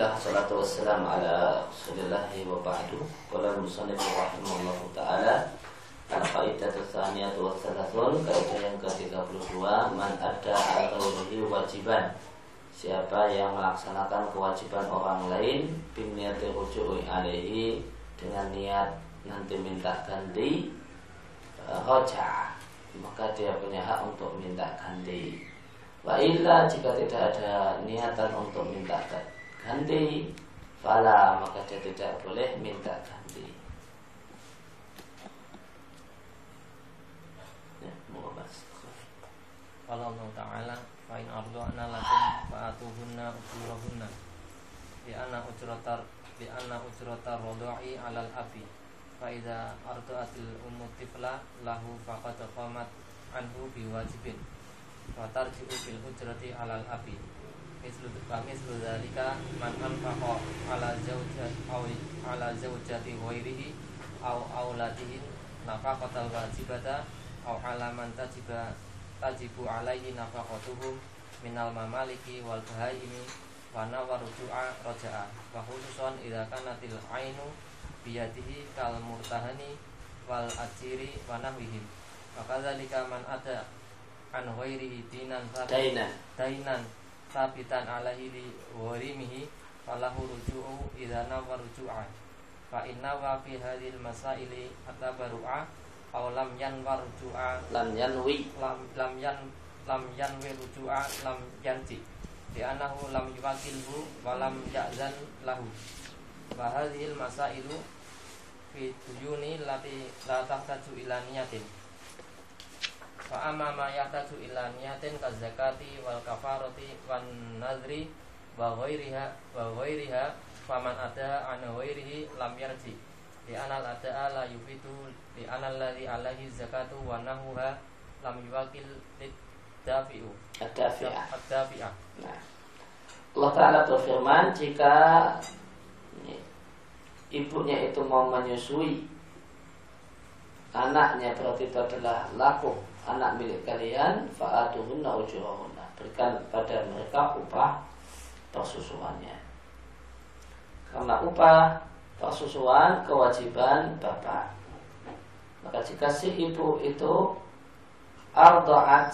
Bismillah, salatu wassalam ala rasulillah wa ba'du. Qala musannif rahimahullah ta'ala Al-Qaidah Tsaniyah wa Salasun Kaidah yang ke-32 Man ada al-ghawrihi wajiban. Siapa yang melaksanakan kewajiban orang lain Bimniyati ruju'i alaihi Dengan niat nanti minta ganti Roja Maka dia punya hak untuk minta ganti. Wa illa jika tidak ada niatan untuk minta ganti ganti. Fala maka dia tidak boleh minta ganti. Ya, Kalau Allah Ta'ala Fa'in ardu'na lakum fa'atuhunna ujurahunna. Di anna ujratar Di anna ujratar rodo'i alal abi. Fa'idha ardu'atil ummu tifla Lahu faqad qamat anhu biwajibin. Fatarji'u bil ujrati alal abi mislu dzalika man anfaqa ala zaujat aw ala zaujati ghairihi aw auladihi nafaqatal wajibata aw ala man tajiba tajibu alaihi nafaqatuhum minal mamaliki wal bahaimi wa nawaruju'a raja'a wa khususan idza kanatil ainu biyadihi kal murtahani wal ajiri wa nahwihim. Wa kadzalika man ada an ghairihi dinan dainan. dainan sabitan alaihi li warimihi falahu ruju'u idza nawa ruju'a fa inna wa fi hadhil masaili atabaru'a aw lam yanwa ruju'a. Lam yanwi. Lam lam yan lam yanwi ruju'a lam yanji di anahu lam yuwakilhu wa lam ya'zan lahu. Wa hadhil masailu fi tuyuni lati la tahtaju ila niyatin Fa amma ma yahtaju ila niyatin ka zakati wal kafarati wan nadri wa ghairiha wa ghairiha faman ada an ghairihi lam yarji. Di anal ada la yufitu di anal ladzi alaihi zakatu wa nahuha lam yuwakil dafi'u ad-dafi'ah ad-dafi'ah nah. Allah Ta'ala berfirman jika ibunya itu mau menyusui anaknya berarti itu adalah laku anak milik kalian fa'atuhunna ujurahunna. Berikan pada mereka upah persusuannya. Karena upah persusuan kewajiban bapak. Maka jika si ibu itu arda'at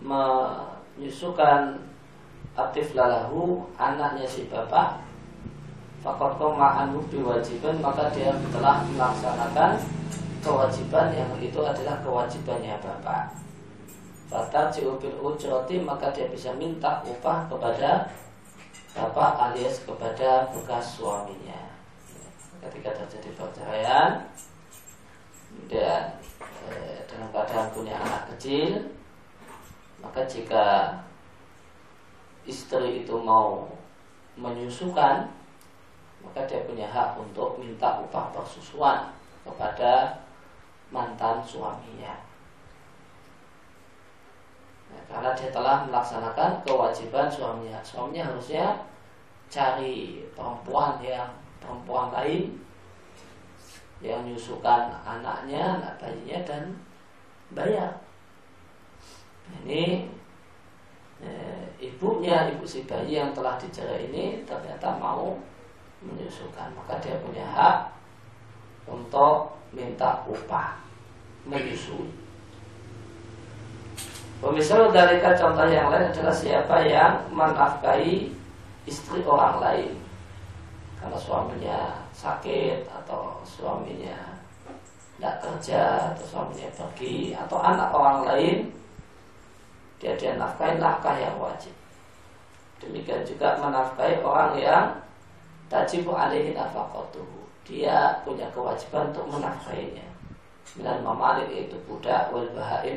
menyusukan aktif lalahu anaknya si bapak fakot koma anu biwajiban maka dia telah melaksanakan kewajiban yang itu adalah kewajibannya bapak. Fata bil ujroti maka dia bisa minta upah kepada bapak alias kepada bekas suaminya. Ketika terjadi perceraian dan eh, keadaan punya anak kecil, maka jika istri itu mau menyusukan, maka dia punya hak untuk minta upah persusuan kepada mantan suaminya. Nah, karena dia telah melaksanakan kewajiban suaminya. Suaminya harusnya cari perempuan yang perempuan lain yang menyusukan anaknya, anak bayinya dan bayar. Ini e, ibunya, ibu si bayi yang telah dicerai ini ternyata mau menyusukan, maka dia punya hak untuk minta upah menyusui. Pemisal dari contoh yang lain adalah siapa yang menafkahi istri orang lain karena suaminya sakit atau suaminya tidak kerja atau suaminya pergi atau anak orang lain dia dia nafkahi nafkah yang wajib. Demikian juga menafkahi orang yang tajibu alaihi nafaqatuhu dia punya kewajiban untuk menafkahinya. Dan memalik itu budak wal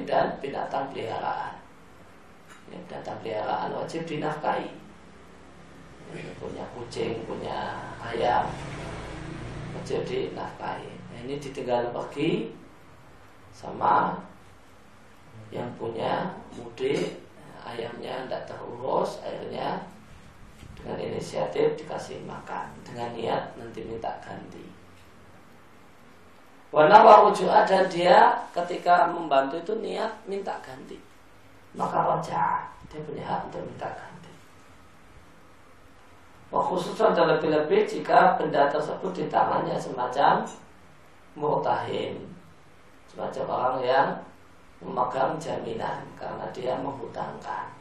dan binatang peliharaan. Ya, binatang peliharaan wajib dinafkahi. Ya, punya kucing punya ayam wajib dinafkahi. Nah, ini ditinggal pergi sama yang punya mudik ayamnya tidak terurus akhirnya dengan inisiatif dikasih makan dengan niat nanti minta ganti. Wanawa rujua dan dia ketika membantu itu niat minta ganti. Maka roja dia punya hak untuk minta ganti. khususnya dan lebih-lebih jika benda tersebut di tangannya semacam mutahin semacam orang yang memegang jaminan karena dia menghutangkan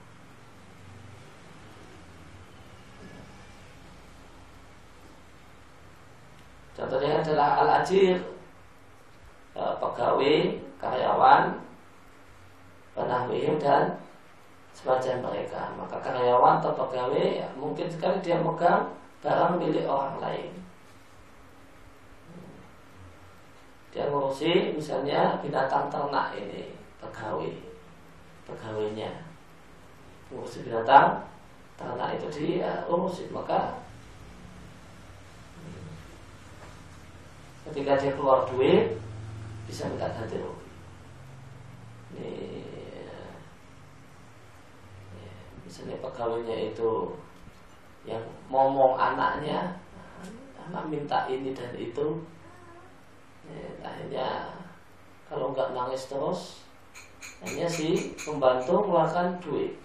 Contohnya adalah al-ajir eh, Pegawai, karyawan Penahwihim dan semacam mereka. Maka karyawan atau pegawai ya, Mungkin sekali dia megang barang milik orang lain. Dia ngurusi misalnya binatang ternak ini Pegawai Pegawainya. Ngurusi binatang ternak itu dia urusin Maka ketika dia keluar duit bisa minta ganti rugi. Ini ya, misalnya pegawainya itu yang ngomong anaknya, anak minta ini dan itu, ya, akhirnya kalau nggak nangis terus, hanya si pembantu mengeluarkan duit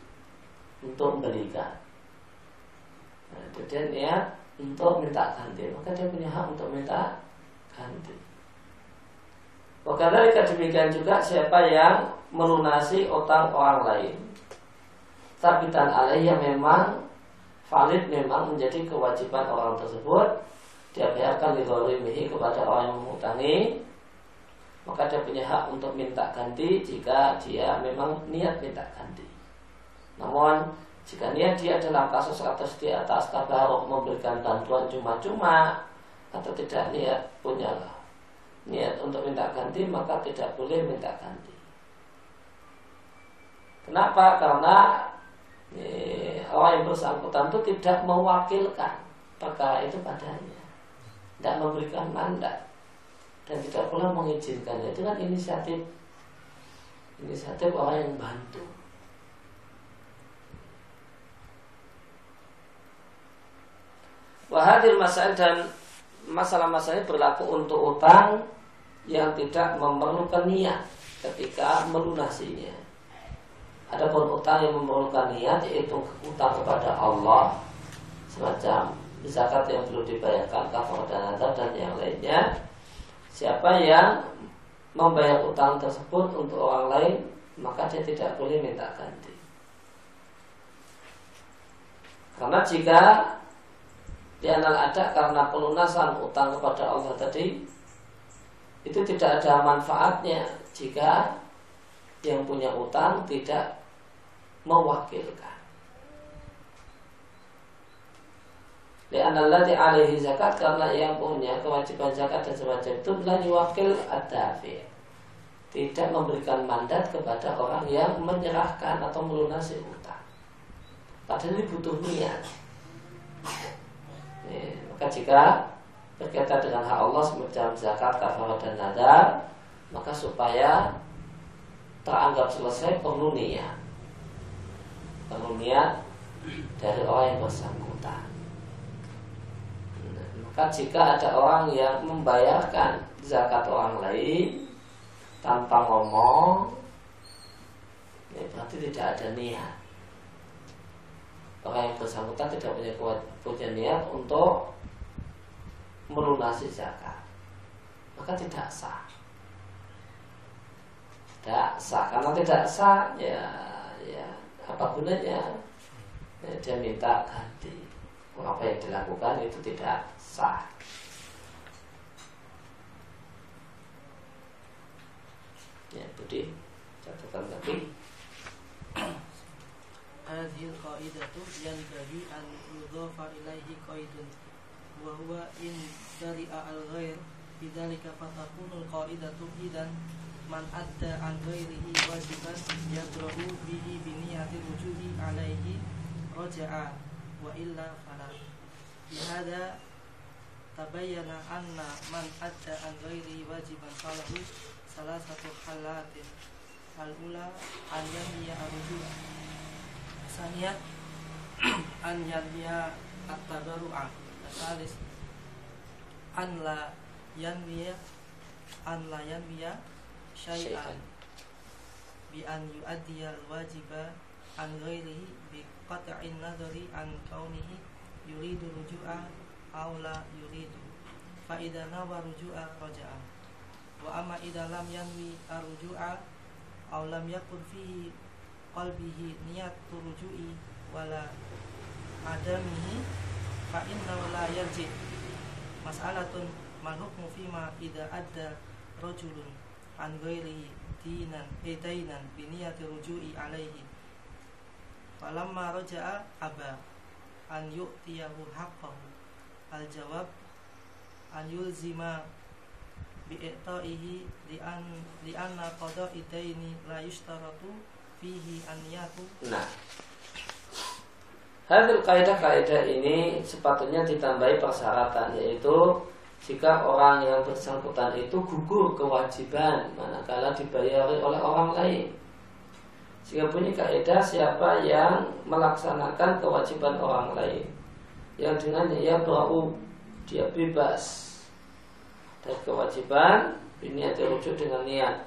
untuk membelikan. Nah, itu dia niat untuk minta ganti, maka dia punya hak untuk minta ganti. Wakadhalika demikian juga siapa yang melunasi utang orang lain. Sabitan alaih yang memang valid memang menjadi kewajiban orang tersebut dia biarkan didolimihi kepada orang yang mengutangi maka dia punya hak untuk minta ganti jika dia memang niat minta ganti. Namun jika niat dia adalah kasus atas di atas tabarok memberikan bantuan cuma-cuma atau tidak niat punya niat untuk minta ganti maka tidak boleh minta ganti. Kenapa? Karena eh, orang yang bersangkutan itu tidak mewakilkan perkara itu padanya, tidak memberikan mandat dan tidak pula mengizinkannya. Itu kan inisiatif inisiatif orang yang bantu. Wahadir masalah dan masalah-masalah berlaku untuk utang yang tidak memerlukan niat ketika melunasinya. Adapun utang yang memerlukan niat yaitu utang kepada Allah semacam zakat yang perlu dibayarkan kafar dan nazar dan yang lainnya. Siapa yang membayar utang tersebut untuk orang lain maka dia tidak boleh minta ganti. Karena jika di antara ada karena pelunasan utang kepada Allah tadi itu tidak ada manfaatnya jika yang punya utang tidak mewakilkan. Di analati alaihi zakat karena yang punya kewajiban zakat dan semacam itu adalah diwakil adafi tidak memberikan mandat kepada orang yang menyerahkan atau melunasi utang. Padahal ini butuh niat. Maka jika berkaitan dengan hak Allah semacam zakat, kafarat dan nadar, maka supaya teranggap selesai perlu niat. Perlu niat dari orang yang bersangkutan. Nah, maka jika ada orang yang membayarkan zakat orang lain tanpa ngomong, ya berarti tidak ada niat orang yang bersangkutan tidak punya punya niat untuk melunasi zakat maka tidak sah. Tidak sah. Karena tidak sah ya ya apa gunanya? Ya, dia minta ganti. Apa yang dilakukan itu tidak sah. Ya Budi catatan tadi hadhil qaidatu yanbaghi an yudhafa ilaihi qaidun. Wa huwa in syari'a al ghair bidzalika fatakunu al qaidatu idan man adda an ghairihi wajiban yadrahu bihi bi niyati wujubi alaihi raja'a wa illa fala. Bihadza tabayyana anna man adda an ghairihi wajiban falahu salah satu halatin al-ula an yahya arujua Saniat an yanwiya at-tabarru'a Salis an la yanwiya an la yanwiya syai'an. Bi an yu'addiyal wajiba an ghairihi bi qat'in nadari an kaunihi yuridu ruju'a aw la yuridu. Fa idza nawa ruju'a raja'a. Wa amma idza lam yanwi arju'a aw lam yakun fihi qalbihi niat ruju'i wala adamihi fa inna la yarji. Mas'alatun man hukmu fima idza adda rajulun an ghairihi dinan edainan biniyati ruju'i alaihi falamma raja'a aba an yu'tiyahu haqqahu al jawab an yulzima bi'ta'ihi li'an li'anna qada'i daini la yushtaratu fihi an Nah, Hadil kaidah-kaidah ini sepatutnya ditambahi persyaratan yaitu jika orang yang bersangkutan itu gugur kewajiban manakala dibayari oleh orang lain. Jika bunyi kaidah siapa yang melaksanakan kewajiban orang lain? Yang dengannya ia berau dia bebas dari kewajiban ini rujuk dengan niat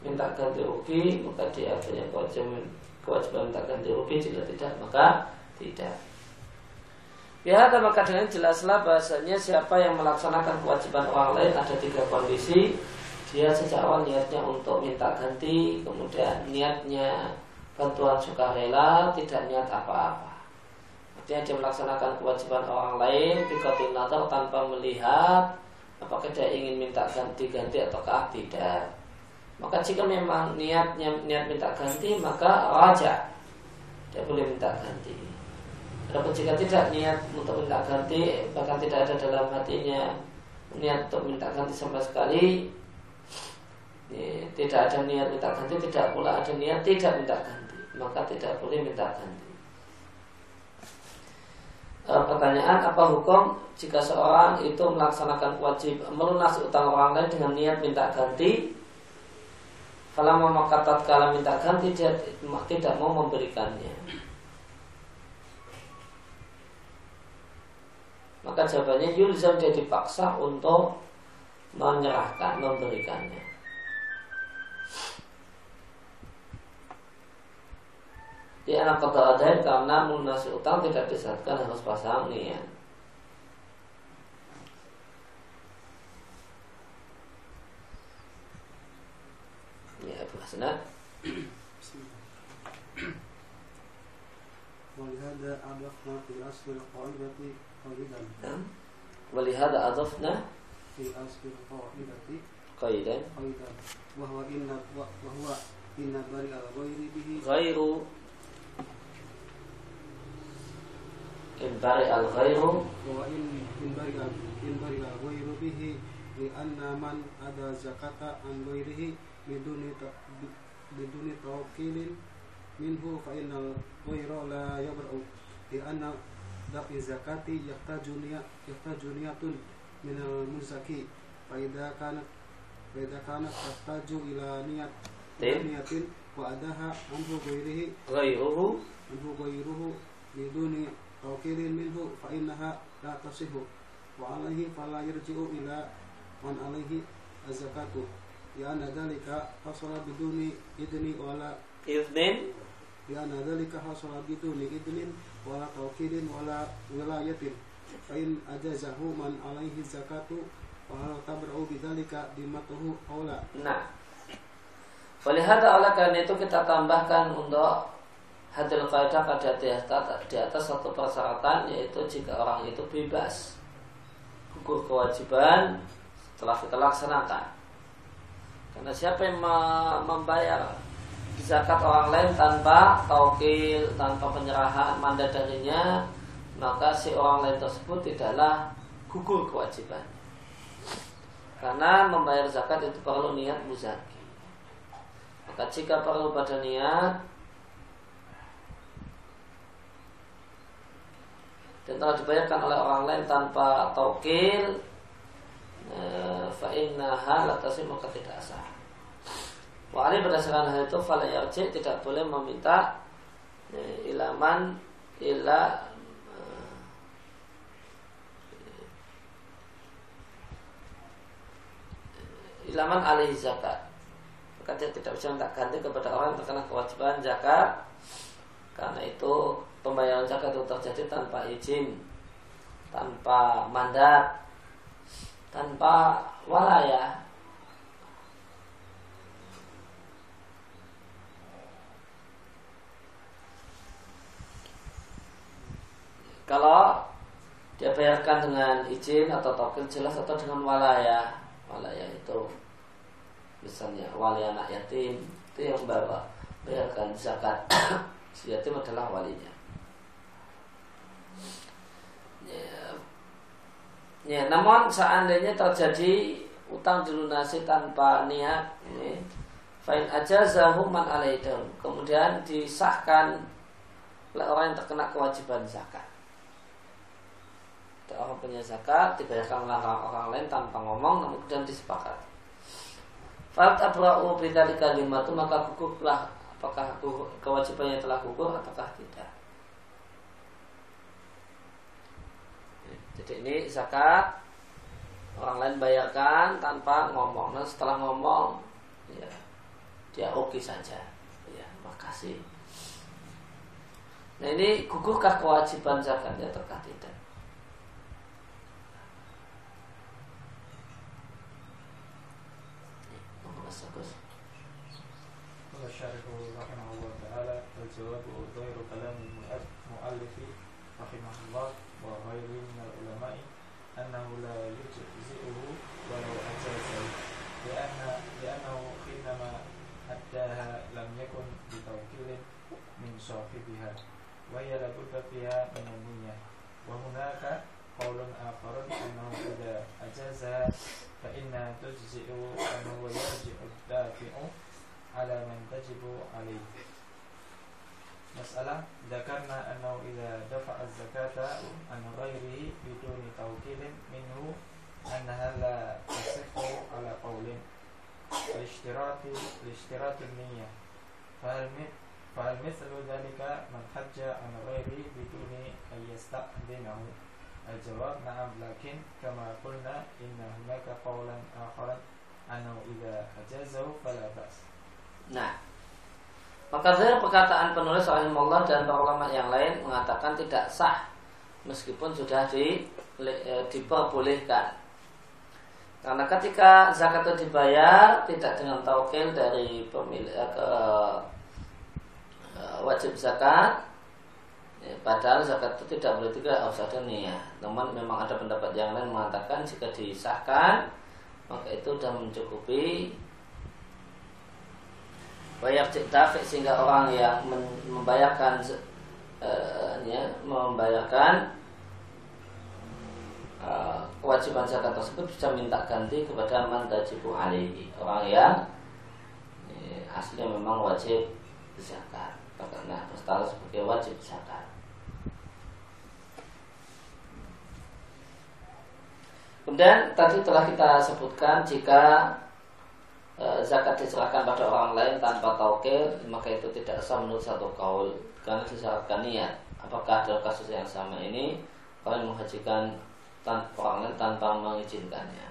minta ganti rugi maka dia punya kewajiban kewajiban minta ganti rugi jika tidak maka tidak. Ya, maka dengan jelaslah bahasanya siapa yang melaksanakan kewajiban orang lain ada tiga kondisi. Dia sejak awal niatnya untuk minta ganti, kemudian niatnya bantuan sukarela, tidak niat apa-apa. Artinya dia melaksanakan kewajiban orang lain, bikotin natar tanpa melihat apakah dia ingin minta ganti-ganti ataukah tidak. Maka jika memang niatnya niat minta ganti, maka raja dia boleh minta ganti. Adapun jika tidak niat untuk minta ganti Bahkan tidak ada dalam hatinya Niat untuk minta ganti sama sekali ya, Tidak ada niat minta ganti Tidak pula ada niat tidak minta ganti Maka tidak boleh minta ganti e, Pertanyaan apa hukum Jika seorang itu melaksanakan wajib Melunasi utang orang lain dengan niat minta ganti Kalau mau makatat kalau minta ganti Dia tidak mau memberikannya maka jawabannya yulzam dia dipaksa untuk menyerahkan, memberikannya. Di anak kota adain karena munasi utang tidak disatkan harus pasang niat. Ya, Abu Hasanat. ولهذا أضفنا في أصل القاعدة قيدا نعم. ولهذا أضفنا في أصل القاعدة قيدا قيدا وهو إن وهو إن برئ الغير به غير إن برئ الغير وهو إن إن برئ إن برئ الغير به لأن من أدى زكاة عن غيره بدون ت- بدون توكيل منه فإن الغير لا يبرأ لأن دفع الزكاة يحتاج نية يحتاج نية من المزكي فإذا كانت فإذا كانت تحتاج إلى نية إلى طيب. نية وأداها عنه غيره غيره عنه غيره بدون توكيل منه فإنها لا تصح وعليه فلا يرجع إلى من عليه الزكاة لأن ذلك حصل بدون إذن ولا إذن لأن ذلك حصل بدون إذن ولا توكيل ولا ولاية فإن أجازه من عليه الزكاة وهل تبرأ بذلك ذمته أو لا Nah Walihada oleh karena itu kita tambahkan untuk hadil kaidah pada di atas, di atas satu persyaratan yaitu jika orang itu bebas gugur kewajiban setelah kita laksanakan karena siapa yang me- membayar zakat orang lain tanpa taukil tanpa penyerahan mandat darinya maka si orang lain tersebut tidaklah gugur kewajibannya karena membayar zakat itu perlu niat muzaki. Maka jika perlu pada niat dan telah dibayarkan oleh orang lain tanpa taukil innaha la maka tidak sah. Wa ali berdasarkan hal itu fala yarji tidak boleh meminta eh, ilaman ila eh, ilaman alaihi zakat. Maka dia tidak bisa minta ganti kepada orang yang terkena kewajiban zakat. Karena itu pembayaran zakat itu terjadi tanpa izin tanpa mandat tanpa walaya. Kalau dia bayarkan dengan izin atau tokil jelas atau dengan walaya walaya itu misalnya wali anak yatim itu yang bawa bayarkan zakat. Si yatim adalah walinya. Ya, ya namun seandainya terjadi utang dilunasi tanpa niat ini fine aja zahuman alaidun kemudian disahkan oleh orang yang terkena kewajiban zakat. Orang punya zakat dibayarkan oleh orang, orang lain tanpa ngomong namun kemudian disepakati. Fat abra'u bidali kalimatu maka gugurlah apakah kewajibannya telah gugur ataukah tidak. Jadi ini zakat orang lain bayarkan tanpa ngomong. Nah setelah ngomong, ya, dia oke okay saja. Ya, makasih. Nah ini gugurkah kewajiban zakatnya atau tidak? Bagus. Kalau syariful rahimahullah ta'ala, أجازها فإنها تجزئ أنه يرجع الدافع على من تجب عليه. مسألة ذكرنا أنه إذا دفع الزكاة عن غيره بدون توكيل منه أنها لا تصح على قول. الاشتراط الاشتراط النية. فهل فهل مثل ذلك من حج عن غيره بدون أن يستأذنه؟ الجواب نعم لكن كما قلنا إن هناك قولا آخر أنه إذا أجازه فلا بأس Nah, maka dari perkataan penulis Allah dan para ulama yang lain mengatakan tidak sah meskipun sudah di, e, diperbolehkan. Karena ketika zakat itu dibayar tidak dengan taukil dari pemilik e, ke e, wajib zakat, ya, padahal zakat itu tidak boleh juga harus ada niat. Namun memang ada pendapat yang lain mengatakan jika disahkan maka itu sudah mencukupi. Bayar dafi sehingga orang yang membayarkan uh, ya, membayarkan uh, kewajiban zakat tersebut bisa minta ganti kepada mantajibu alihi orang yang ya, aslinya memang wajib zakat. Karena berstatus sebagai wajib zakat Kemudian tadi telah kita sebutkan jika Eh, zakat diserahkan pada orang lain tanpa taukil maka itu tidak sah menurut satu kaul. Karena disyaratkan niat. Apakah dalam kasus yang sama ini? Kalian menghajikan tanpa orang lain tanpa mengizinkannya.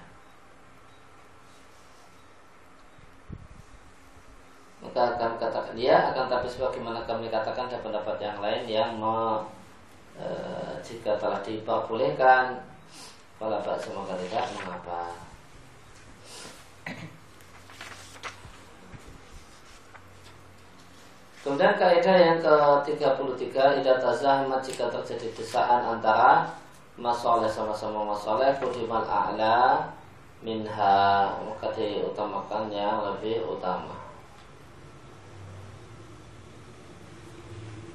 Maka akan katakan dia akan tapi sebagaimana kami katakan ada pendapat yang lain yang me, e, jika telah diperbolehkan kalau semoga tidak mengapa Kemudian kaidah yang ke-33 Ida tazahmat jika terjadi desaan antara masalah sama-sama masalah kudimal a'la minha maka diutamakan yang lebih utama.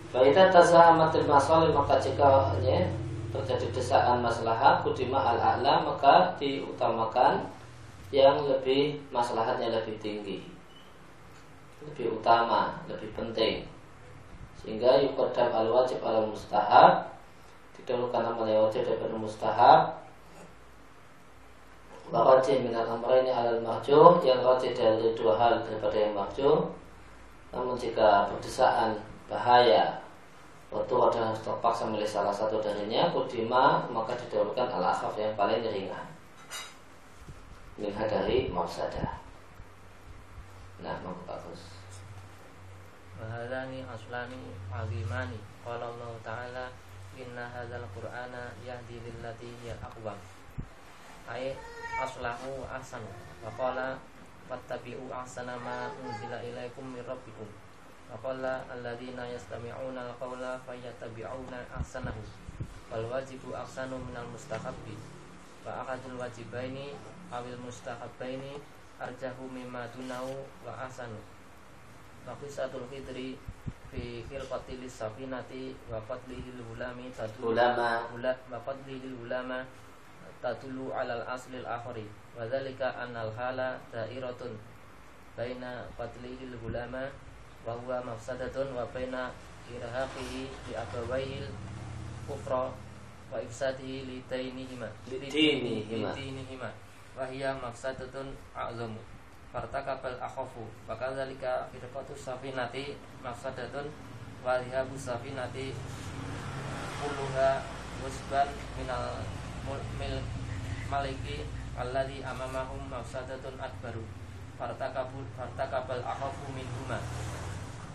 Faidah tazahamatil masalah maka jika ya, terjadi desaan masalah kudima al-a'la maka diutamakan yang lebih maslahatnya lebih tinggi. Lebih utama, lebih penting. Sehingga yukodam al wajib al mustahab didahulukan amal yang wajib daripada mustahab Warajih minat ini alal mahjuh Yang rajih dari dua hal daripada yang mahjuh Namun jika berdesaan bahaya Waktu ada terpaksa milih salah satu darinya Kudima maka didahulukan al akhaf yang paling ringan. Minha dari mafsadah Nah, mau bagus Wahadani aslani azimani. Qala Allah Ta'ala inna hadzal qur'ana yahdi lillati hiya aqwam. Ay aslahu ahsanu. Wa qala fattabi'u ahsana ma unzila ilaikum min rabbikum wa qala alladziina yastami'una al-qawla fayattabi'una ahsanahu. Wal wajibu ahsanu minal mustahabbi wa akadul wajibaini awil mustahabbaini arjahu mimma dunahu wa ahsanu. Wa qisatul khidri fi khilqati safinati wa fadlihil ulami tadulu ulama ula wa fadlihil ulama tadulu alal aslil akhari wa dzalika annal hala da'iratun baina fadlihil ulama wa huwa mafsadatun wa baina irhaqihi bi abawayil kufra wa ifsadihi li dainihima Lidinihima. lidinihima wa hiya mafsadatun a'zamu. Fartakabal akhafu. Wa kadzalika firqatu safinati mafsadatun wa rihabu safinati kulluha musban minal mil maliki alladhi amamahum mafsadatun akbaru. Fartakabul fartakabal akhafu minhuma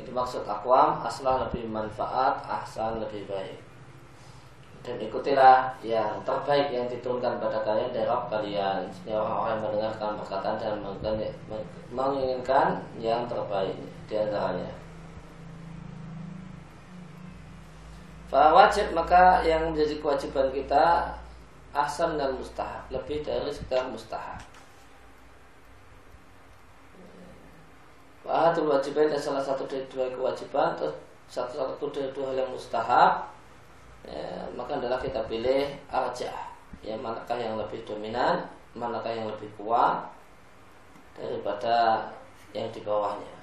Itu maksud akwam, aslah lebih manfaat, ahsan lebih baik. Dan ikutilah yang terbaik yang diturunkan pada kalian dari Rabb kalian. Sehingga orang-orang yang mendengarkan perkataan dan menginginkan- yang terbaik di antaranya. Fawajib maka yang menjadi kewajiban kita ahsan dan mustahab. Lebih dari sekedar mustahab. Wahadul wajibain adalah salah satu dari dua kewajiban atau satu satu dari dua hal yang mustahab ya, maka adalah kita pilih arjah yang manakah yang lebih dominan manakah yang lebih kuat daripada yang di bawahnya.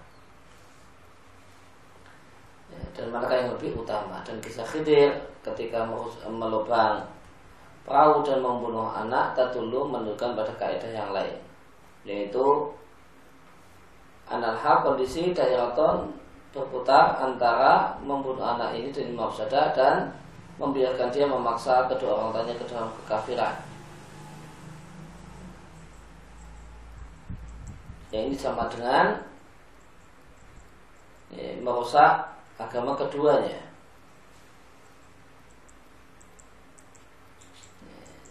Ya, dan manakah yang lebih utama. Dan kisah Khidir ketika melubang perahu dan membunuh anak dulu menunjukkan pada kaidah yang lain yaitu anal hal kondisi dayaraton berputar antara membunuh anak ini dari mafsadah dan membiarkan dia memaksa kedua orang tuanya ke dalam kekafiran yang ini sama dengan ya, merusak agama keduanya.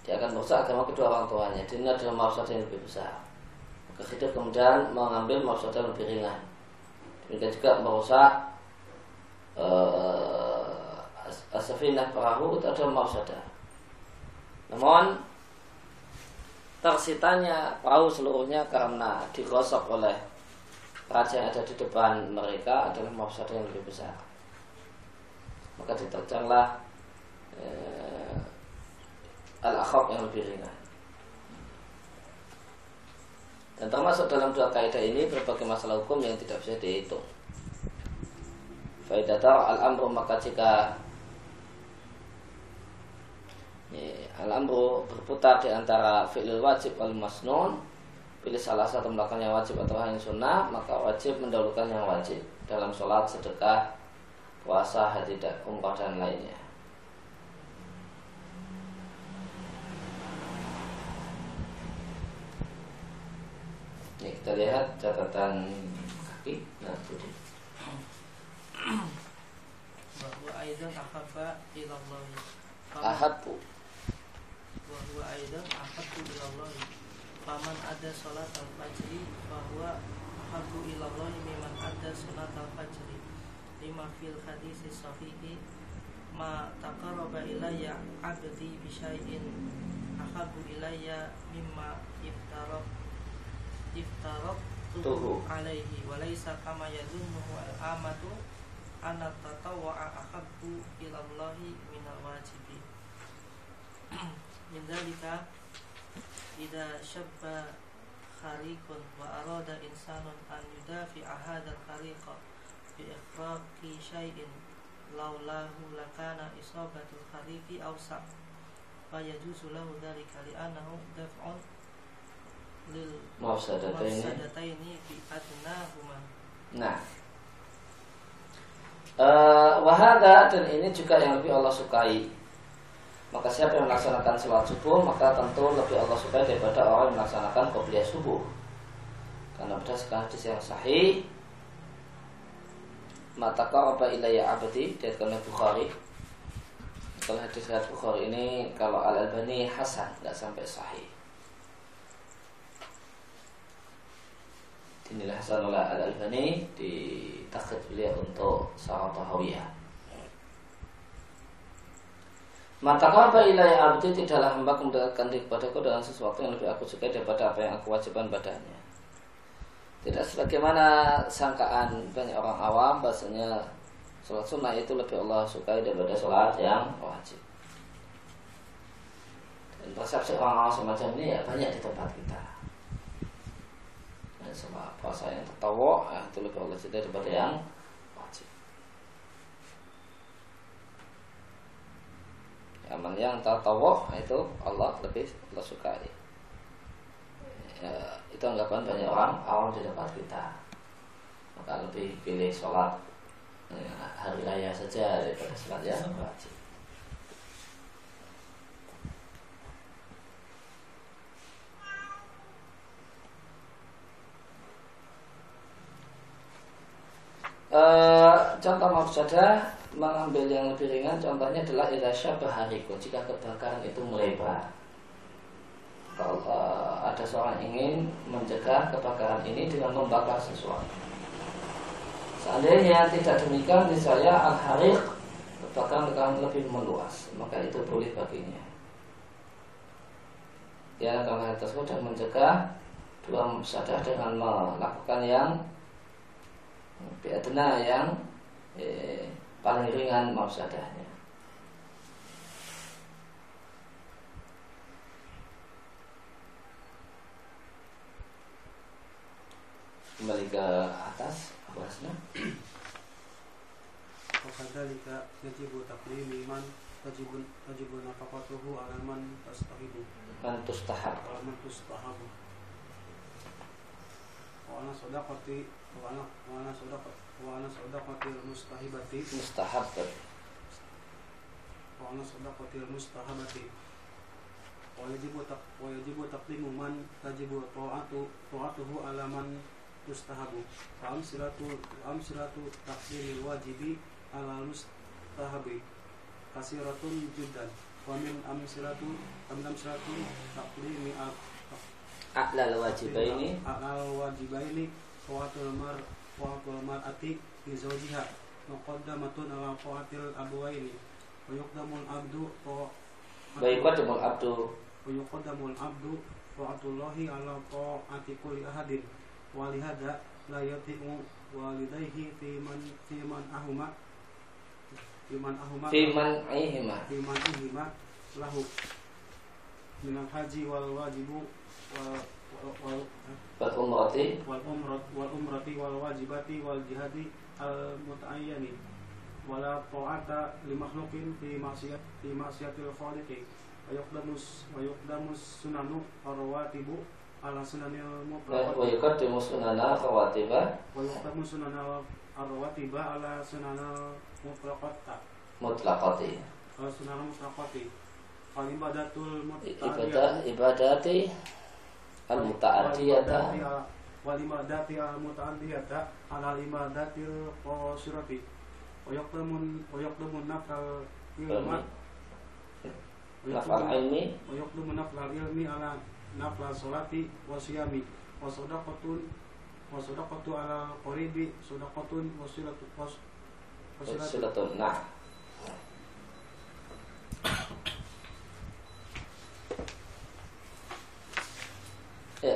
Dia akan merusak agama kedua orang tuanya. Ini adalah maksud yang lebih besar. Khidir kemudian mengambil maksud yang lebih ringan. Demikian juga merusak uh, asafinah perahu itu mafsadah. Namun tersitanya perahu seluruhnya karena digosok oleh raja yang ada di depan mereka adalah mafsadah yang lebih besar. Maka diterjanglah eh, al-akhab yang lebih ringan. Dan termasuk dalam dua kaidah ini berbagai masalah hukum yang tidak bisa dihitung. Faidatar al-amru maka jika al-amru berputar di antara fi'il wajib wal masnun pilih salah satu melakukan yang wajib atau yang sunnah maka wajib mendahulukan yang wajib dalam sholat sedekah puasa haji dan umrah dan lainnya Ini kita lihat catatan kaki nah Budi. bahwa aidan ahabba ila Allah Ahabu bahwa aidan ahabbu ila Allah faman ada salat al-fajri bahwa ahabbu ila Allah mimman ada salat al-fajri. Lima fil hadis sahihi ma taqarraba ilayya abdi bi syai'in. Ahabbu ilayya mimma iftarab iftarab Tuhu. alaihi wa laisa kama yadhunnuhu al-amatu anna tatawwa'a ahabbu ila Allahi minal wajibi min dalika idza shabba khariqun wa arada insanun an yudafi'a hadha khariqa bi ikhraqi shay'in laulahu lakana isabatul kharifi awsa fa yajuzu lahu dhalika li'annahu daf'un lil Mafsadataini. bi adnahuma Nah. Eh, wahada dan ini juga yang lebih Allah sukai. Maka siapa yang melaksanakan sholat subuh maka tentu lebih Allah sukai daripada orang yang melaksanakan qobliyah subuh. Karena berdasarkan hadis yang sahih mata qaraba ilayya abdi diriwayatkan oleh Bukhari. Kalau hadis riwayat Bukhari ini kalau Al Albani hasan nggak sampai sahih. Inilah oleh Al Albani di takhid beliau untuk Sarah Tahawiyah. Mata kapa ilayya abdi tidaklah hamba mendekatkan diri kepadaku dengan sesuatu yang lebih aku sukai daripada apa yang aku wajibkan badannya. Tidak sebagaimana sangkaan banyak orang awam bahasanya sholat sunnah itu lebih Allah sukai daripada sholat yang wajib. Dan persepsi orang awam semacam ini ya banyak di tempat kita. Sama puasa yang tertawa ya, itu lebih sukai daripada yang wajib. Amal yang tertawa itu Allah lebih Allah sukai. Ya, itu anggapan banyak orang awam di tempat kita. Maka lebih pilih sholat ya, hari raya saja daripada sholat yang wajib Eh, contoh mafsadah mengambil yang lebih ringan contohnya adalah idza syabah hariku jika kebakaran itu melebar kalau eh, ada seorang ingin mencegah kebakaran ini dengan membakar sesuatu. Seandainya tidak demikian, misalnya al-hariq kebakaran akan lebih meluas, maka itu boleh baginya. Akan hal tersebut dan mencegah dua sadar dengan melakukan yang biadna yang eh, paling ringan mafsadahnya. kembali ke atas bahasnya Wakadzalika yajibu taqdimu man tajibu tajibu nafaqatuhu ala man tastahibu. Man tustahab ala man tustahabu. Wa ana sadaqati wa ana wa ana sadaqati wa ana sadaqati mustahibati mustahab wa ana sadaqati mustahabati. Wa yajibu taq wa yajibu taqdimu man tajibu ta'atu ta'atuhu ala man tustahabu wa amsilatu wa amsilatu taqdimil wajibi ala mustahabi. Kasiratun jiddan. Wa min amsilatu wa min amsilatu taqdimi al aklal wajibaini. Al wajibaini qawatul mar qawatul mar'ati li zawjiha muqaddamatun ala qawatil abwaini. Wa yuqdamul abdu baik qadamul abdu. Wa yuqaddamul abdu ta'atullahi ala ta'ati kulli ahadin. Wa lihada la yati'u walidayhi fi man fi man ahuma fi man ahuma fi man aihima fi man ahima lahu. Min al haji wal wajibu wal wal umrati. Wal umrat wal umrati wal wajibati wal jihadi al mutaayyani. Wala ta'ata li makhluqin fi maksiyat fi maksiatil khaliqi. Wa yuqdamus wa yuqdamus sunanu arwatibu ala sunanil wa mutlaqati yuqaddimu sunana khawatiba wa yuqdamus sunanal arwatiba ala sunanil mutlaqata. Mutlaqati. Sunanil mutlaqati. Fal ibadatul ibadah ibadati al muta'addiyata wal ibadati al muta'addiyata ala ibadatil qasirati wa yaqdamun wa yaqdamun nafal ilma. Nafal ilmi. Wa yaqdamu nafal ilmi ala nafal salati wa siyami. Wa sadaqatun wa sadaqatu ala qaribi. Sadaqatun wa silatu wa silatu silatun nah Ya,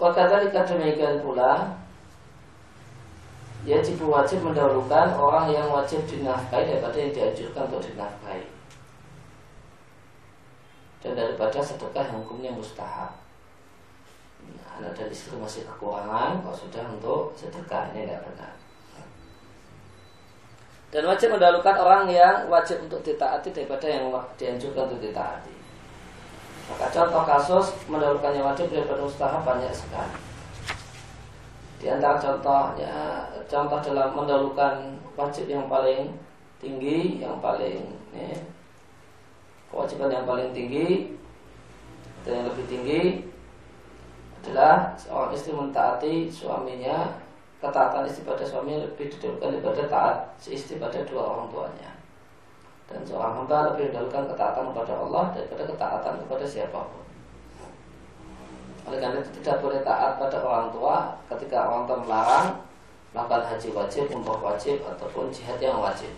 wakadhalika demikian pula Yajib wajib mendahulukan orang yang wajib dinafkahi daripada yang dianjurkan untuk dinafkahi dan daripada sedekah yang hukumnya mustahab. Nah, anak dan istri masih kekurangan, kalau sudah untuk sedekah ini tidak benar. Dan wajib mendahulukan orang yang wajib untuk ditaati daripada yang dianjurkan untuk ditaati. Maka contoh kasus mendahulukan yang wajib daripada mustahab banyak sekali. Di antara contohnya, contoh dalam mendahulukan wajib yang paling tinggi, yang paling ya, kewajiban yang paling tinggi dan yang lebih tinggi adalah seorang istri mentaati suaminya ketaatan istri pada suaminya lebih didahulukan daripada taat si istri pada dua orang tuanya hamba lebih didahulukan ketaatan kepada Allah daripada ketaatan kepada siapa pun oleh karena itu tidak boleh taat pada orang tua ketika orang tua melarang melakukan haji wajib, umroh wajib ataupun jihad yang wajib.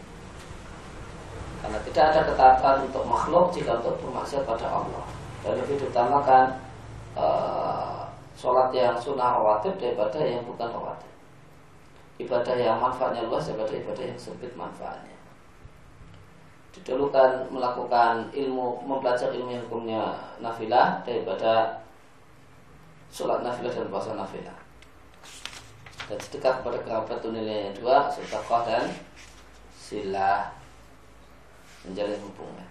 Karena tidak ada ketaatan untuk makhluk jika untuk bermaksud pada Allah. Dan lebih diutamakan uh, sholat yang sunnah rawatib daripada yang bukan rawatib ibadah yang manfaatnya luas daripada ibadah yang sempit manfaatnya. Didulukan melakukan ilmu, mempelajari ilmu yang hukumnya nafilah daripada sholat nafilah dan puasa nafilah. Dan sedekah kepada kerabat itu nilainya dua, sedekah dan sila menjalin hubungan.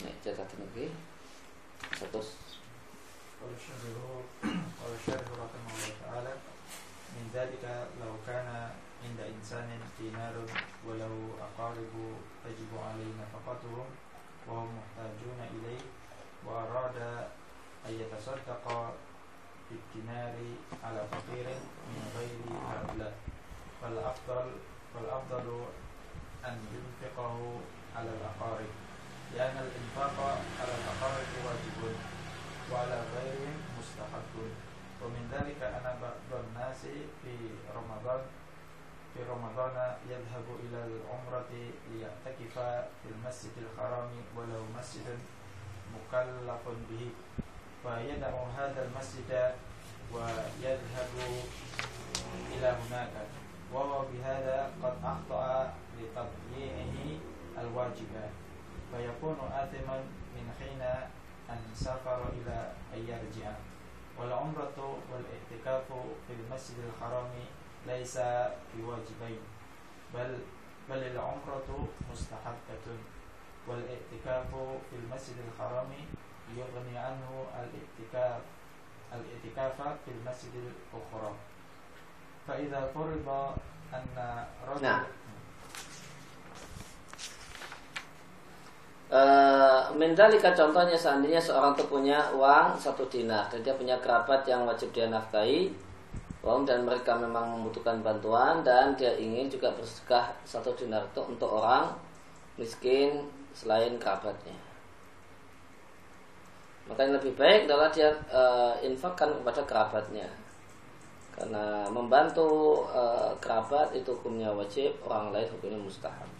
Ini catatan lagi. Satu بالدينار على فقير من غير هؤلاء فالأفضل فالأفضل أن ينفقه على الأقارب لأن الإنفاق على الأقارب واجب وعلى غيرهم مستحب. ومن ذلك أن بعض الناس في رمضان في رمضان يذهب إلى العمرة ليعتكف في المسجد الحرام وله مسجد مكلف به. فيدع هذا المسجد ويذهب إلى هناك. وهو بهذا قد أخطأ لتضييعه الواجب فيكون آثما من حين أن سافر إلى أن يرجع والعمرة والاعتكاف في المسجد الحرام ليس بواجبين بل بل العمرة مستحبة. والاعتكاف في المسجد الحرام يغني عنه الاعتكاف al-i'tikafa fil masjidil ukhra. Fa idza furida anna Nah. Uh, mendalika contohnya seandainya seorang itu punya uang satu dinar dan dia punya kerabat yang wajib dia nafkahi uang dan mereka memang membutuhkan bantuan dan dia ingin juga bersedekah satu dinar itu untuk orang miskin selain kerabatnya maka yang lebih baik adalah dia uh, infakkan kepada kerabatnya karena membantu uh, kerabat itu hukumnya wajib, orang lain hukumnya mustahab.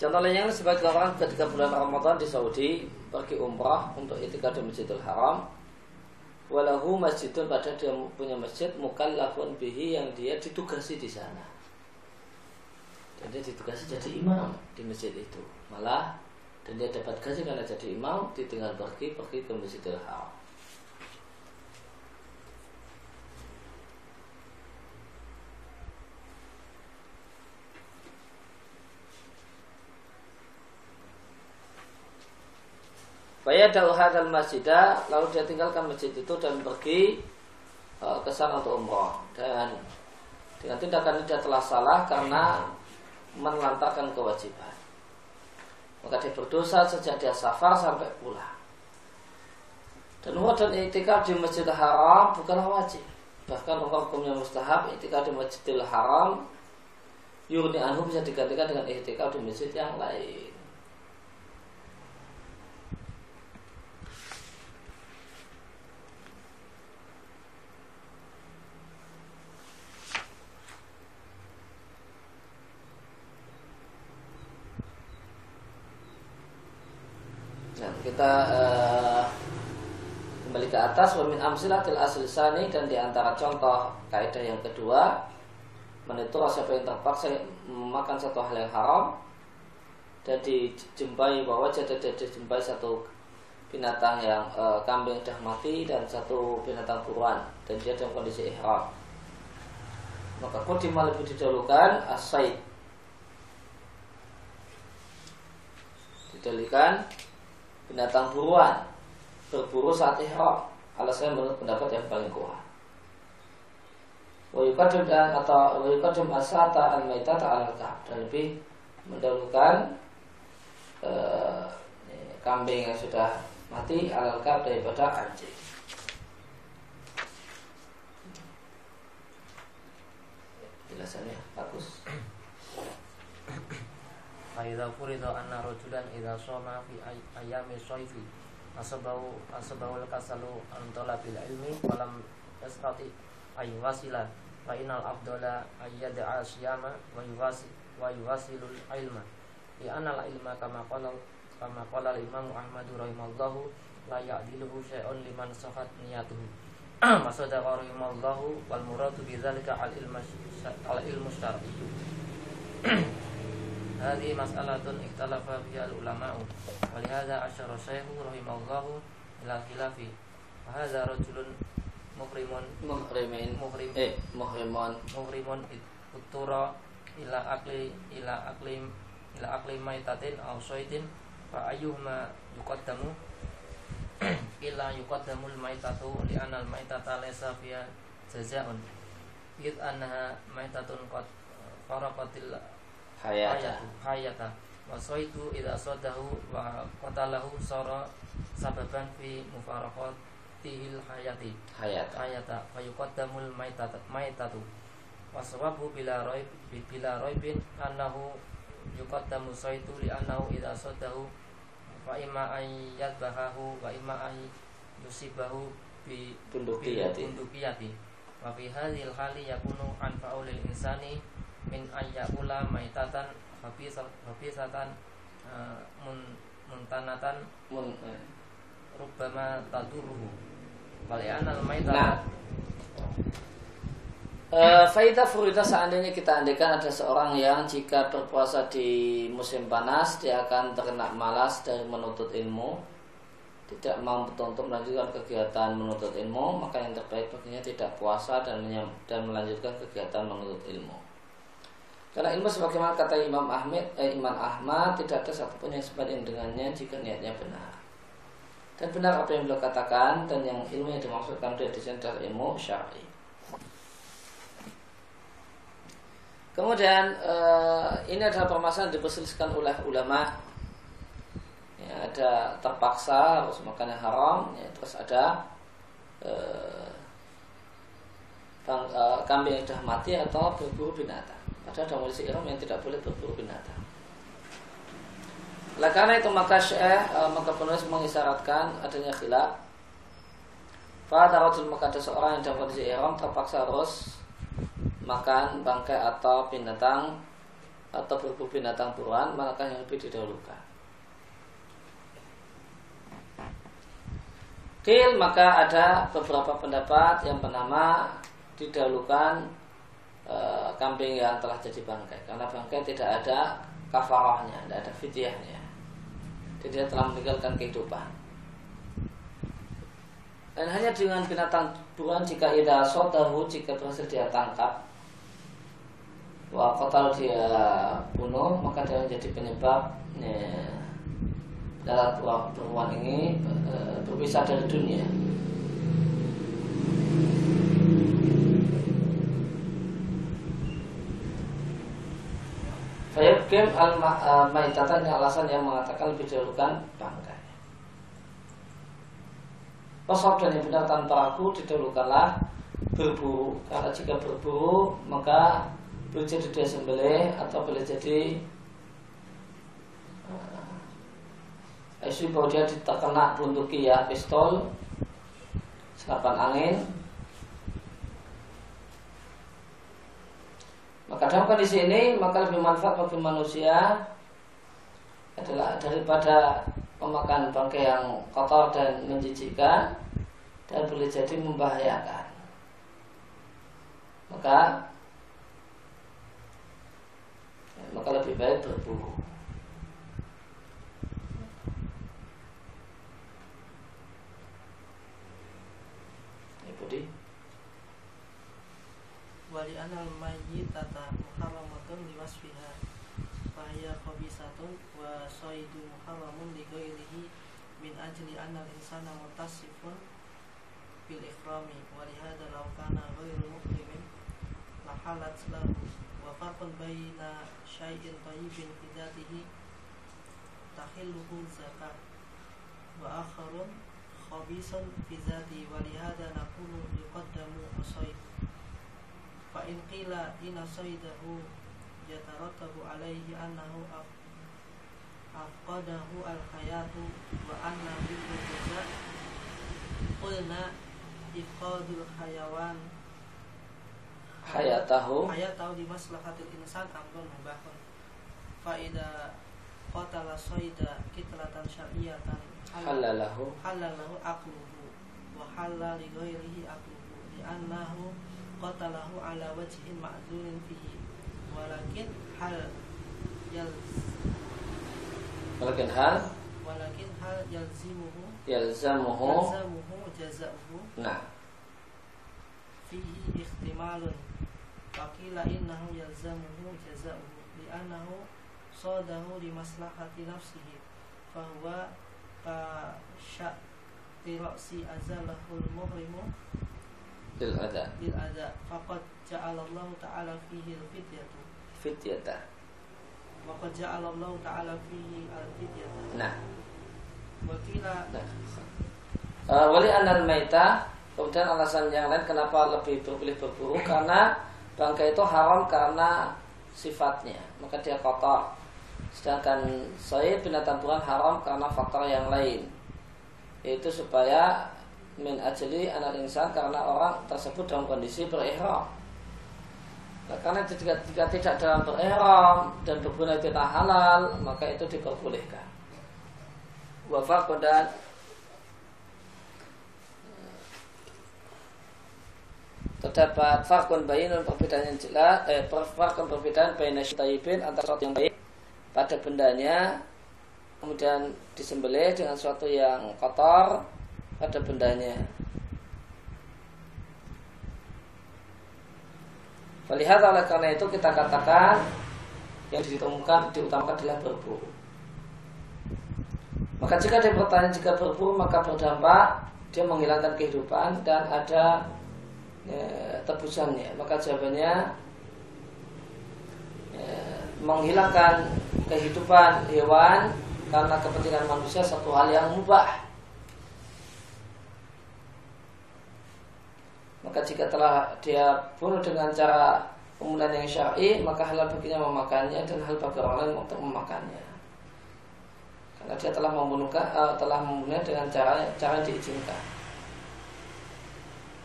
Contoh lainnya sebagai orang ketika bulan Ramadan di Saudi pergi umrah untuk itikaf di Masjidil Haram. Walahu masjidun pada dia punya masjid mukallafun bihi yang dia ditugasi di sana. Dan dia ditugasi jadi imam di masjid itu. Malah dan dia dapat gaji karena jadi imam, ditinggal pergi pergi ke Masjidil Haram. Fayadau hadal masjidah Lalu dia tinggalkan masjid itu dan pergi uh, ke sana untuk umroh Dan dengan tindakan dia telah salah karena menelantarkan kewajiban Maka dia berdosa sejak dia safar sampai pulang. Dan umroh dan itikaf di masjid haram bukanlah wajib. Bahkan hukumnya mustahab itikaf di masjidil haram Yurni anhu bisa digantikan dengan itikaf di masjid yang lain kita uh, kembali ke atas wamin amsilatil aslisani dan di antara contoh kaidah yang kedua menentu siapa yang terpaksa memakan satu hal yang haram dan dijumpai bahwa jadi dijumpai satu binatang yang e, kambing sudah mati dan satu binatang buruan dan dia dalam kondisi ihram. Maka kodima lebih didahulukan asaid didahulukan binatang buruan berburu saat ihram alasannya menurut pendapat yang paling kuat Wayukadum dan atau wayukadum asata al maitata al dan lebih mendahulukan eh, kambing yang sudah mati alal kaf daripada anjing. Jelasannya bagus. Faidah furido anna rojulan idha soma fi ay- ayami soifi. Asabau asabau kasalu antola bil ilmi Walam yasrati ay wasila Wa inal afdola ayyada'a siyama Wa yuwasi wa yuwasilul ilma. Di anal ilma kama qala kama qala al-imam Ahmad rahimallahu la ya'diluhu syai'un liman sahat niyatuhu. Maksudnya rahimallahu wal muradu bidzalika al-ilmu al-ilmu syar'iyyu هذه مسألة اختلف فيها العلماء ولهذا أشار الشيخ رحمه الله إلى الخلاف وهذا رجل محرم Muhrimin محرم eh muhrimun محرم اضطر إلى أكل إلى أكل إلى أكل ميتة أو صيد فأيهما يقدم إلا يقدم الميتة لأن الميتة ليس فيها جزاء إذ أنها ميتة قد فرقت hayata. Hayatu hayata. Wa saitu idza sadahu wa qatalahu sara sababan fi mufaraqatihil hayati hayata. Hayata. Fa yuqaddamul maitata maitatu. Wa sawabu bila raib bila raibin annahu yuqaddamu saitu li annahu idza sadahu fa imma an yadbahahu wa imma an yusibahu bi Bundukiyati. bundukiyati wa fi hadhil hali yakunu anfa'u lil insani min ayyakula maitatan habisatan uh, mun, muntanatan Mun, eh. rubbama tadurruhu. Wali'anal Nah, maitatan Eh, Faida Furida seandainya kita andaikan ada seorang yang jika berpuasa di musim panas dia akan terkena malas dari menuntut ilmu. Tidak mampu untuk melanjutkan kegiatan menuntut ilmu maka yang terbaik baginya tidak puasa dan dan melanjutkan kegiatan menuntut ilmu karena ilmu sebagaimana kata Imam Ahmad eh, Imam Ahmad tidak ada satupun yang sebanding dengannya jika niatnya benar dan benar apa yang beliau katakan dan yang ilmu yang dimaksudkan dari sini adalah ilmu syar'i Kemudian eh, ini adalah permasalahan diperselisihkan oleh ulama. Ya, ada terpaksa harus makan yang haram, ya, terus ada eh, bang, eh, kambing yang sudah mati atau berburu binatang. Padahal dalam kondisi ihram yang tidak boleh berburu binatang. Oleh karena itu maka syekh eh, maka penulis mengisyaratkan adanya khilaf. Pada rajul maka ada seorang yang dalam kondisi ihram terpaksa harus makan bangkai atau binatang atau berburu binatang buruan manakah yang lebih didahulukan Kil maka ada beberapa pendapat yang pertama didahulukan e, kambing yang telah jadi bangkai karena bangkai tidak ada kafarahnya, tidak ada fidyahnya. Jadi dia telah meninggalkan kehidupan. Dan hanya dengan binatang buruan jika ida sodahu jika berhasil dia tangkap Wah, kalau dia bunuh maka dia menjadi penyebab ya, dalam perempuan ini e, berpisah dari dunia. Game al maitatan yang alasan yang mengatakan lebih dahulukan bangkai. Pasal dan yang benar tanpa ragu didahulukanlah berburu karena jika berburu maka boleh jadi dia sembelih atau boleh jadi uh, isu bahwa dia terkena buntuki ya pistol senapan angin maka dalam kondisi ini maka lebih manfaat bagi manusia adalah daripada memakan bangkai yang kotor dan menjijikkan dan boleh jadi membahayakan maka maka lebih baik berburu. Anal mayyitata muharramatun liwasfiha. Fahiya khabisatun wa saidu muharramun li ghairihi min ajli anna al-insana mutasifun bil ikhrami wa lihada law kana ghairu muhrimin la halat lahu wa farqun baina syai'in tayyibin fi dhatihi tahilluhu zakat wa akharun khabisun fi dhatihi. Wa yuqaddamu fa in qila inna saydahu yatarattabu alaihi annahu af- afqadahu al-hayatu wa anna bihi jaza. Qulna ifqadul hayawan. Hayatahu. Hayatahu di maslahatil insan amrun mubahun. Fa idza qatala sayda kitlatan syar'iyatan halalahu. halalahu aqluhu wa halal li ghairihi aqluhu li annahu qatalahu ala wajhin ma'zurin fihi walakin hal yal walakin hal walakin hal yalzimuhu yalzamuhu yalzamuhu jaza'uhu nah fihi ihtimalun Fakila innahu yalzamuhu jaza'uhu li'annahu sadahu li maslahati nafsihi fahuwa ka sya'ti ra'si azalahul muhrimu lil ada lil adha. Faqad ja'alallahu ta'ala fihi al-fidyatu fityata. Wa qad ja'alallahu ta'ala fihi al-fidyata nah. Wa qila nah. Eh, wali anal maita kemudian alasan yang lain kenapa lebih berpilih berburu karena bangkai itu haram karena sifatnya. Maka dia kotor. Sedangkan saya binatang buruan haram karena faktor yang lain. Yaitu supaya min ajli anak insan karena orang tersebut dalam kondisi berihram. Nah, karena jika, jika tidak dalam berihram dan berguna tidak halal maka itu diperbolehkan. Wafat dan terdapat farkun bainun perbedaan yang jelas eh farkun perbedaan bain tayyibin antara sesuatu yang baik pada bendanya kemudian disembelih dengan sesuatu yang kotor pada bendanya Melihat oleh karena itu kita katakan yang ditemukan diutamakan adalah berburu. Maka jika dia bertanya jika berburu maka berdampak dia menghilangkan kehidupan dan ada ya, tebusannya. Maka jawabannya ya, menghilangkan kehidupan hewan karena kepentingan manusia satu hal yang mubah. Maka jika telah dia bunuh dengan cara pembunuhan yang syar'i, maka halal baginya memakannya dan hal bagi orang lain untuk memakannya. Karena dia telah membunuh uh, telah membunuhnya dengan cara cara yang diizinkan.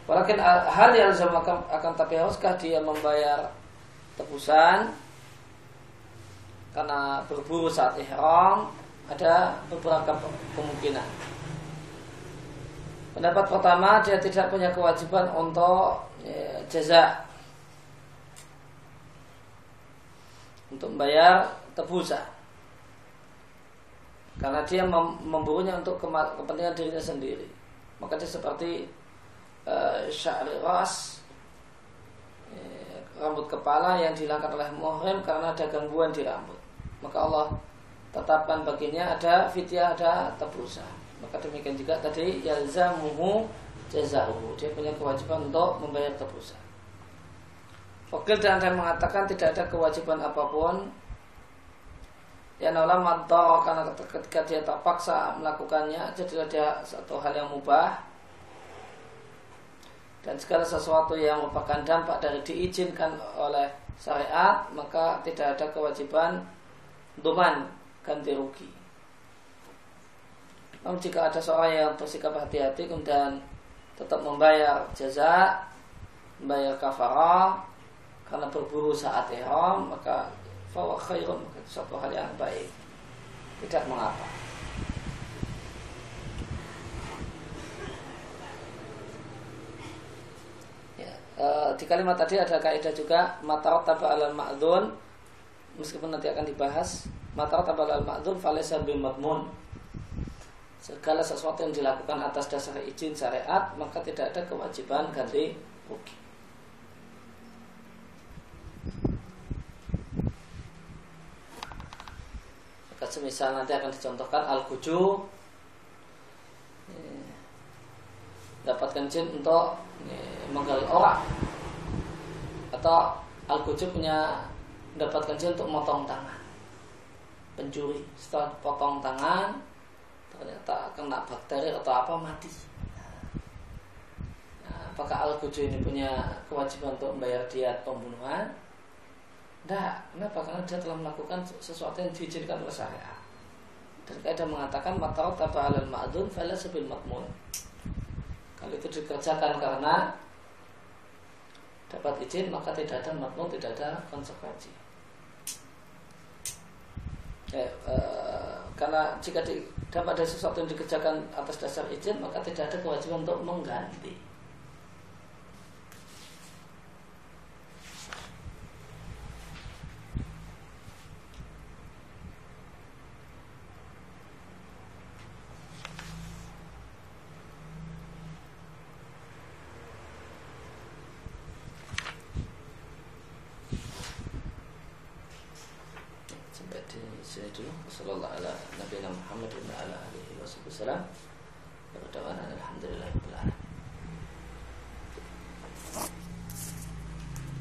Walakin hal yang akan, akan tapi haruskah dia membayar tebusan karena berburu saat ihram ada beberapa kemungkinan. Pendapat pertama dia tidak punya kewajiban untuk ya, jaza untuk membayar tebusan karena dia mem memburunya untuk kepentingan dirinya sendiri. Maka dia seperti uh, syari ras ya, rambut kepala yang dihilangkan oleh muhrim karena ada gangguan di rambut. Maka Allah tetapkan baginya ada fidyah ada tebusan maka demikian juga tadi yalzamuhu jazahu. Dia punya kewajiban untuk membayar tebusan. Wakil dan saya mengatakan tidak ada kewajiban apa pun. Yang madar karena ketika dia terpaksa melakukannya jadilah dia satu hal yang mubah. Dan segala sesuatu yang merupakan dampak dari diizinkan oleh syariat maka tidak ada kewajiban duman ganti rugi. Namun jika ada seorang yang bersikap hati-hati kemudian tetap membayar jaza, membayar kafarah karena berburu saat ihram maka fawa khairun maka satu hal yang baik. Tidak mengapa. Ya, e, di kalimat tadi ada kaidah juga matarat taba al ma'dun meskipun nanti akan dibahas matarat taba al ma'dun falesa bimadmun segala sesuatu yang dilakukan atas dasar izin syariat maka tidak ada kewajiban ganti rugi. Maka semisal nanti akan dicontohkan al kuju eh, dapatkan jin untuk eh, menggali orang atau al kuju punya dapatkan jin untuk motong tangan pencuri setelah potong tangan ternyata kena bakteri atau apa mati nah, apakah al ini punya kewajiban untuk membayar diat pembunuhan tidak, kenapa? Karena dia telah melakukan sesuatu yang diizinkan oleh syariat. Dan kaidah mengatakan matarat taba alal ma'dun fala sebil matmun. Kalau itu dikerjakan karena dapat izin maka tidak ada matmun, tidak ada konsekuensi. Eh, eh, karena jika di, dapat ada sesuatu yang dikerjakan atas dasar izin maka tidak ada kewajiban untuk mengganti.